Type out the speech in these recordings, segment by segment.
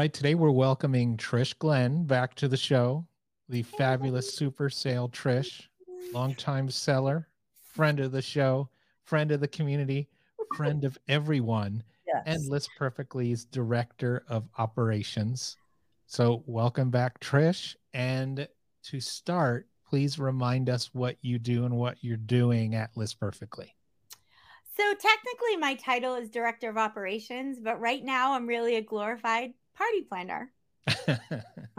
right, today we're welcoming Trish Glenn back to the show, the fabulous super sale Trish, longtime seller, friend of the show, friend of the community, friend of everyone, Yes. and List Perfectly's director of operations. So, welcome back, Trish. And to start, please remind us what you do and what you're doing at List Perfectly. So technically, my title is director of operations, but right now I'm really a glorified party planner.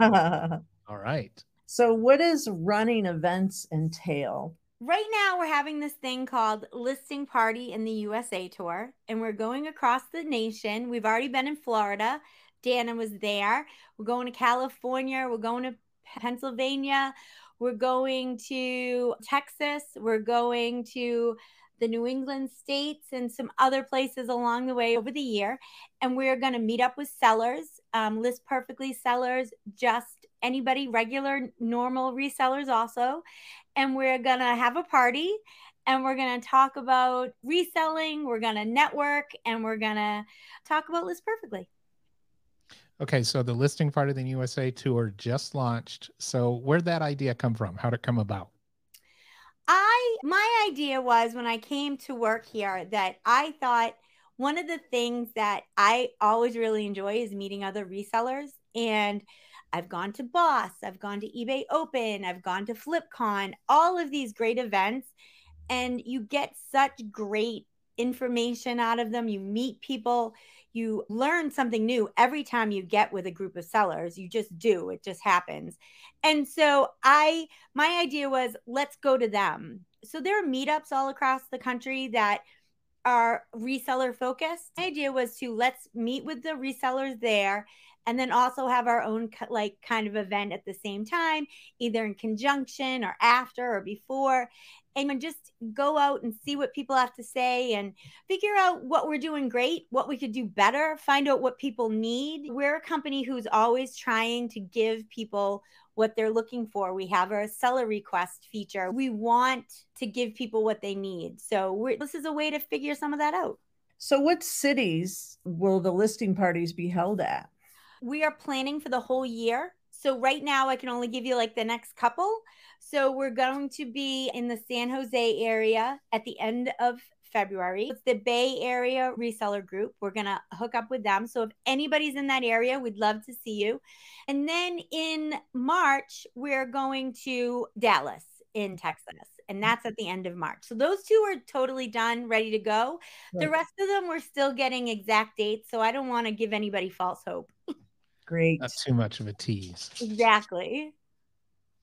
All right. so, what does running events entail? Right now, we're having this thing called Listing Party in the USA Tour, and we're going across the nation. We've already been in Florida. Dana was there. We're going to California. We're going to Pennsylvania. We're going to Texas. We're going to the New England states and some other places along the way over the year. And we're going to meet up with sellers, um, list perfectly sellers, just anybody, regular, normal resellers also. And we're going to have a party and we're going to talk about reselling. We're going to network and we're going to talk about list perfectly. Okay, so the listing part of the USA tour just launched. So where'd that idea come from? How'd it come about? I my idea was when I came to work here that I thought one of the things that I always really enjoy is meeting other resellers and I've gone to Boss, I've gone to eBay Open, I've gone to FlipCon, all of these great events and you get such great information out of them. You meet people, you learn something new every time you get with a group of sellers. You just do, it just happens. And so I my idea was let's go to them. So there are meetups all across the country that are reseller focused. My idea was to let's meet with the resellers there and then also have our own like kind of event at the same time, either in conjunction or after or before and just go out and see what people have to say and figure out what we're doing great, what we could do better, find out what people need. We're a company who's always trying to give people what they're looking for. We have our seller request feature. We want to give people what they need. So this is a way to figure some of that out. So, what cities will the listing parties be held at? We are planning for the whole year. So, right now, I can only give you like the next couple. So, we're going to be in the San Jose area at the end of February. It's the Bay Area reseller group. We're going to hook up with them. So if anybody's in that area, we'd love to see you. And then in March, we're going to Dallas in Texas. And that's at the end of March. So those two are totally done, ready to go. Right. The rest of them, we're still getting exact dates. So I don't want to give anybody false hope. Great. Not too much of a tease. Exactly.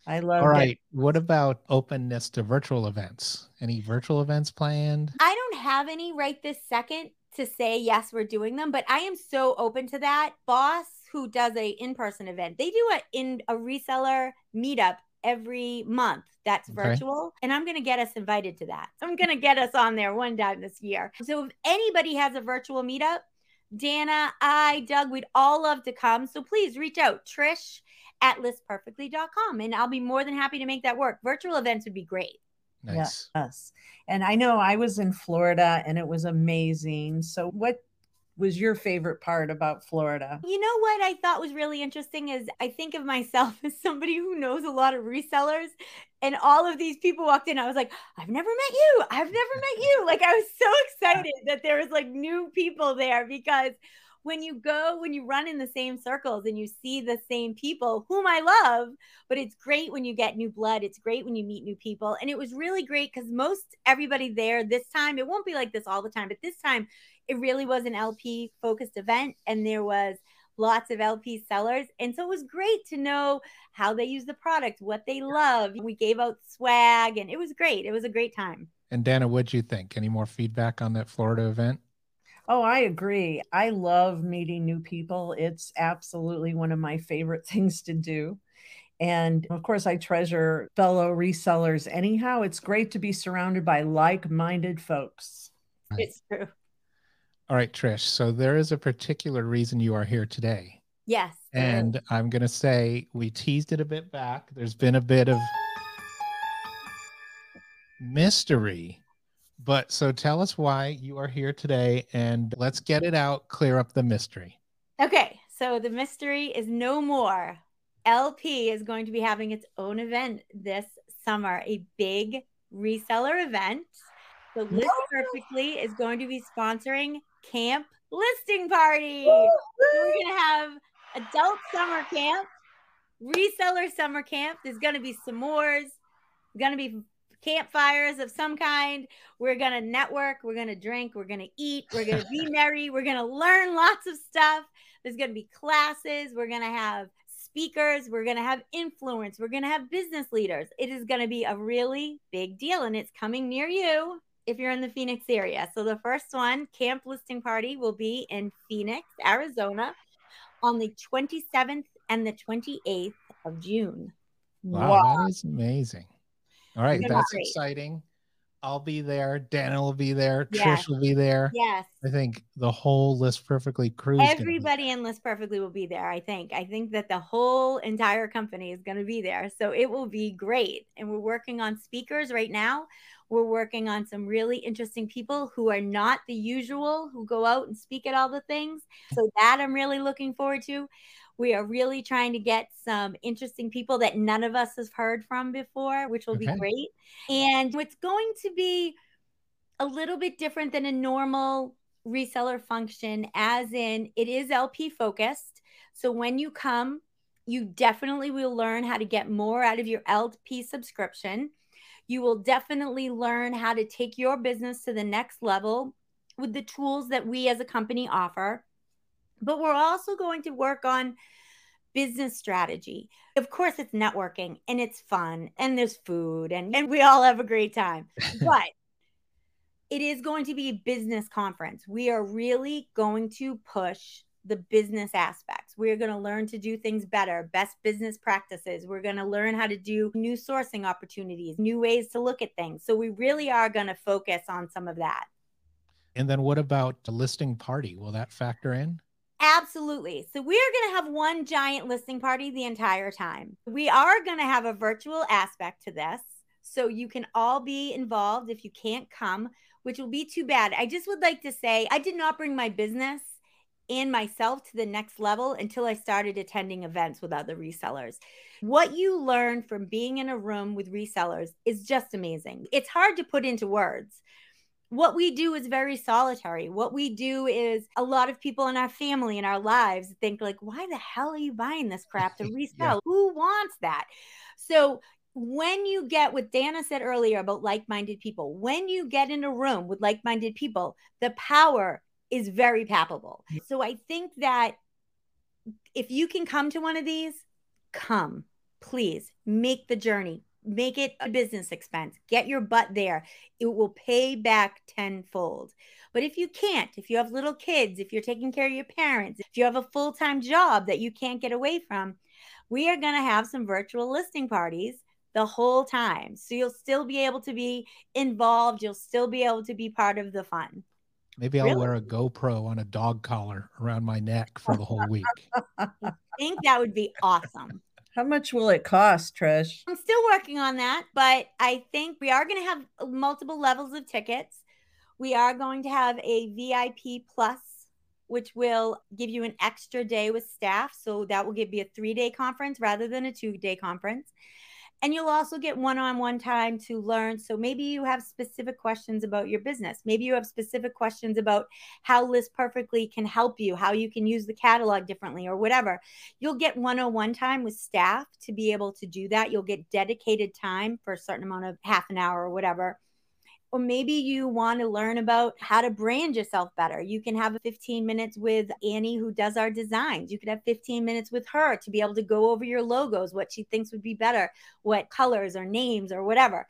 I love All it. right. What about openness to virtual events? Any virtual events planned? I don't have any right this second to say yes, we're doing them, but I am so open to that. Boss, who does a in-person event, they do a in a reseller meetup every month that's Okay. virtual and i'm going to get us invited to that i'm going to get us on there one time this year so if anybody has a virtual meetup dana i doug we'd all love to come so please reach out trish at listperfectly.com and i'll be more than happy to make that work virtual events would be great Nice. Yes. And I know I was in Florida and it was amazing. So, what was your favorite part about Florida? You know what I thought was really interesting is I think of myself as somebody who knows a lot of resellers, and all of these people walked in. I was like, I've never met you. I've never met you. Like I was so excited that there was like new people there because when you go, when you run in the same circles and you see the same people whom I love, but it's great when you get new blood. It's great when you meet new people. And it was really great because most everybody there this time, it won't be like this all the time, but this time it really was an LP focused event and there was lots of LP sellers. And so it was great to know how they use the product, what they love. We gave out swag and it was great. It was a great time. And Dana, what'd you think? Any more feedback on that Florida event? Oh, I agree. I love meeting new people. It's absolutely one of my favorite things to do. And of course, I treasure fellow resellers. Anyhow, it's great to be surrounded by like minded folks. Right. It's true. All right, Trish. So there is a particular reason you are here today. Yes. And I'm going to say we teased it a bit back. There's been a bit of mystery. But so tell us why you are here today and let's get it out, clear up the mystery. Okay, So the mystery is no more. LP is going to be having its own event this summer, a big reseller event. So List Perfectly is going to be sponsoring Camp Listing Party. So we're going to have adult summer camp, reseller summer camp. There's going to be s'mores, going to be campfires of some kind. We're going to network, we're going to drink, we're going to eat, we're going to be merry, we're going to learn lots of stuff. There's going to be classes, we're going to have speakers, we're going to have influence, we're going to have business leaders. It is going to be a really big deal and it's coming near you if you're in the Phoenix area. So the first one, Camp Listing Party, will be in Phoenix, Arizona on the 27th and the 28th of June. Wow, wow. that is amazing. All right, that's exciting. I'll be there. Dana will be there. Yes. Trish will be there. Yes. I think the whole List Perfectly crew. Everybody in List Perfectly will be there. I think. I think that the whole entire company is going to be there. So it will be great. And we're working on speakers right now. We're working on some really interesting people who are not the usual who go out and speak at all the things. So that I'm really looking forward to. We are really trying to get some interesting people that none of us has heard from before, which will okay. be great. And it's going to be a little bit different than a normal reseller function, as in it is LP focused. So when you come, you definitely will learn how to get more out of your LP subscription. You will definitely learn how to take your business to the next level with the tools that we as a company offer. But we're also going to work on business strategy. Of course, it's networking and it's fun and there's food and, and we all have a great time. But it is going to be a business conference. We are really going to push the business aspects. We're going to learn to do things better, best business practices. We're going to learn how to do new sourcing opportunities, new ways to look at things. So we really are going to focus on some of that. And then what about the listing party? Will that factor in? Absolutely. So we are going to have one giant listing party the entire time. We are going to have a virtual aspect to this. So you can all be involved if you can't come, which will be too bad. I just would like to say I did not bring my business and myself to the next level until I started attending events with other resellers. What you learn from being in a room with resellers is just amazing. It's hard to put into words what we do is very solitary. What we do is a lot of people in our family in our lives think like, why the hell are you buying this crap to resell? yeah. Who wants that? So when you get what Dana said earlier about like-minded people, when you get in a room with like-minded people, the power is very palpable. So I think that if you can come to one of these, come. Please make the journey make it a business expense. Get your butt there. It will pay back tenfold. But if you can't, if you have little kids, if you're taking care of your parents, if you have a full time job that you can't get away from, we are going to have some virtual listing parties the whole time. So you'll still be able to be involved. You'll still be able to be part of the fun. Maybe I'll really? wear a GoPro on a dog collar around my neck for the whole week. I think that would be awesome. How much will it cost, Trish? I'm still working on that, but I think we are going to have uh, multiple levels of tickets. We are going to have a VIP plus, which will give you an extra day with staff. So that will give you a three day conference rather than a two day conference. And you'll also get one on one time to learn. So maybe you have specific questions about your business. Maybe you have specific questions about how List Perfectly can help you, how you can use the catalog differently, or whatever. You'll get one on one time with staff to be able to do that. You'll get dedicated time for a certain amount of half an hour or whatever or maybe you want to learn about how to brand yourself better. You can have 15 minutes with Annie, who does our designs. You could have 15 minutes with her to be able to go over your logos, what she thinks would be better, what colors or names or whatever.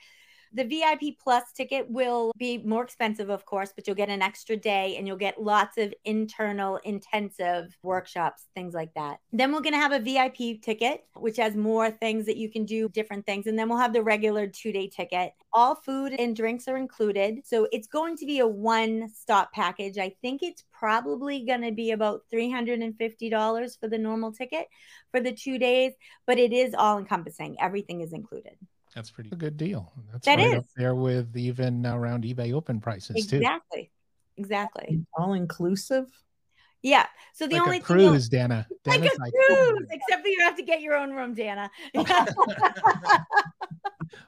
The VIP Plus ticket will be more expensive, of course, but you'll get an extra day and you'll get lots of internal intensive workshops, things like that. Then we're going to have a VIP ticket, which has more things that you can do, different things. And then we'll have the regular two day ticket. All food and drinks are included. So it's going to be a one stop package. I think it's probably going to be about $350 for the normal ticket for the two days, but it is all encompassing. Everything is included. That's pretty a good deal. That's that right is. up there with even around eBay open prices exactly. too. Exactly. Exactly. All inclusive. Yeah. So the like only a thing you'll- cruise, Dana. like Dana's a cruise, except for you have to get your own room, Dana. there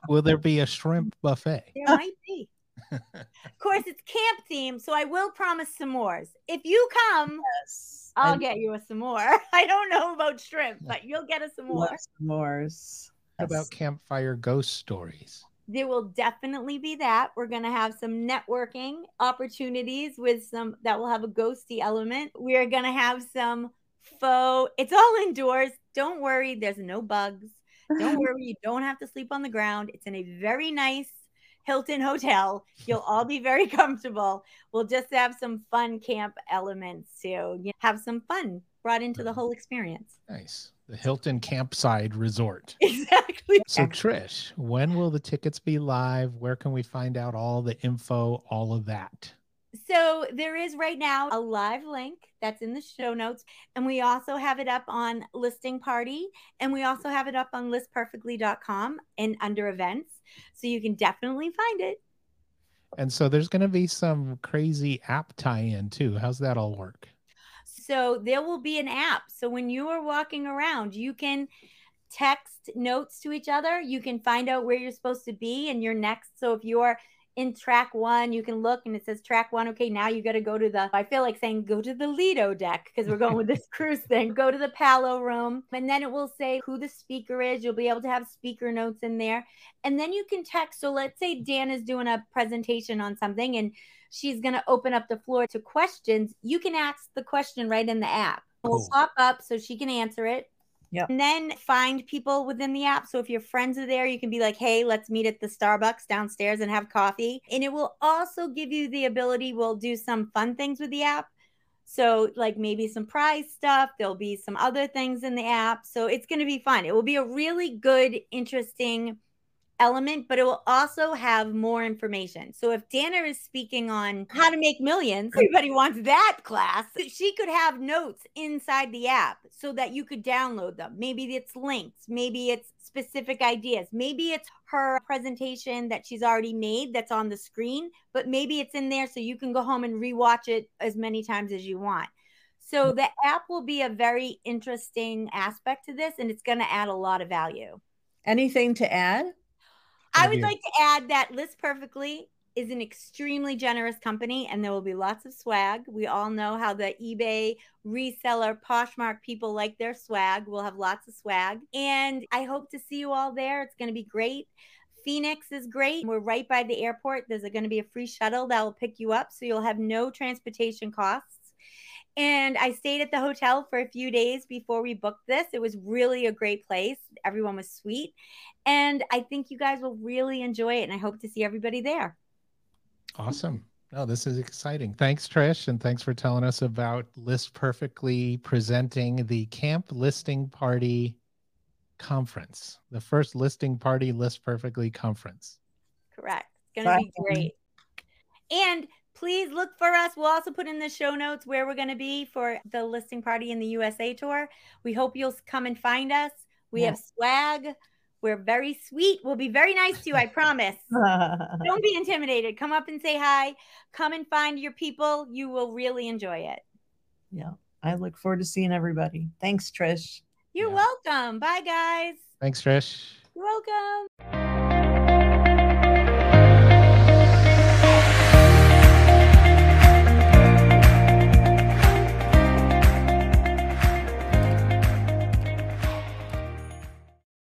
Will there be a shrimp buffet? There might be. Of course, it's camp themed, so I will promise s'mores. If you come, Yes. I'll I get you a s'more. I don't know about shrimp, but you'll get a s'more. love s'mores. About campfire ghost stories? There will definitely be that. We're going to have some networking opportunities with some that will have a ghosty element. We are going to have some faux, it's all indoors. Don't worry, there's no bugs. Don't worry, you don't have to sleep on the ground. It's in a very nice Hilton hotel. You'll all be very comfortable. We'll just have some fun camp elements to have some fun brought into the whole experience. Nice. The Hilton Campside Resort. Exactly. So, Trish, when will the tickets be live? Where can we find out all the info, all of that? So there is right now a live link that's in the show notes. And we also have it up on Listing Party. And we also have it up on listperfectly.com and under events. So you can definitely find it. And so there's going to be some crazy app tie in too. How's that all work? So there will be an app. So when you are walking around, you can text notes to each other. You can find out where you're supposed to be and you're next. So if you're in track one, you can look and it says track one. Okay, now you got to go to the, I feel like saying go to the Lido deck because we're going with this cruise thing. Go to the Palo room and then it will say who the speaker is. You'll be able to have speaker notes in there. And then you can text. So let's say Dan is doing a presentation on something and she's going to open up the floor to questions. You can ask the question right in the app. We'll oh. pop up so she can answer it. Yep. And then find people within the app. So if your friends are there, you can be like, hey, let's meet at the Starbucks downstairs and have coffee. And it will also give you the ability, we'll do some fun things with the app. So, like maybe some prize stuff, there'll be some other things in the app. So, it's going to be fun. It will be a really good, interesting element, but it will also have more information. So if Dana is speaking on how to make millions, everybody wants that class. She could have notes inside the app so that you could download them. Maybe it's links, maybe it's specific ideas, maybe it's her presentation that she's already made that's on the screen, but maybe it's in there so you can go home and rewatch it as many times as you want. So mm. the app will be a very interesting aspect to this and it's going to add a lot of value. Anything to add? I would you- like to add that List Perfectly is an extremely generous company and there will be lots of swag. We all know how the eBay reseller Poshmark people like their swag. We'll have lots of swag. And I hope to see you all there. It's going to be great. Phoenix is great. We're right by the airport. There's going to be a free shuttle that will pick you up so you'll have no transportation costs. And I stayed at the hotel for a few days before we booked this. It was really a great place. Everyone was sweet. And I think you guys will really enjoy it. And I hope to see everybody there. Awesome. No, this is exciting. Thanks, Trish. And thanks for telling us about List Perfectly presenting the Camp Listing Party Conference, the first listing party List Perfectly conference. Correct. It's going to be great. And please look for us. We'll also put in the show notes where we're going to be for the listing party in the USA tour. We hope you'll come and find us. We have swag. We're very sweet. We'll be very nice to you, I promise. Don't be intimidated. Come up and say hi. Come and find your people. You will really enjoy it. yeah. I look forward to seeing everybody. Thanks, Trish. You're Yeah. welcome. Bye, guys. Thanks, Trish. You're welcome.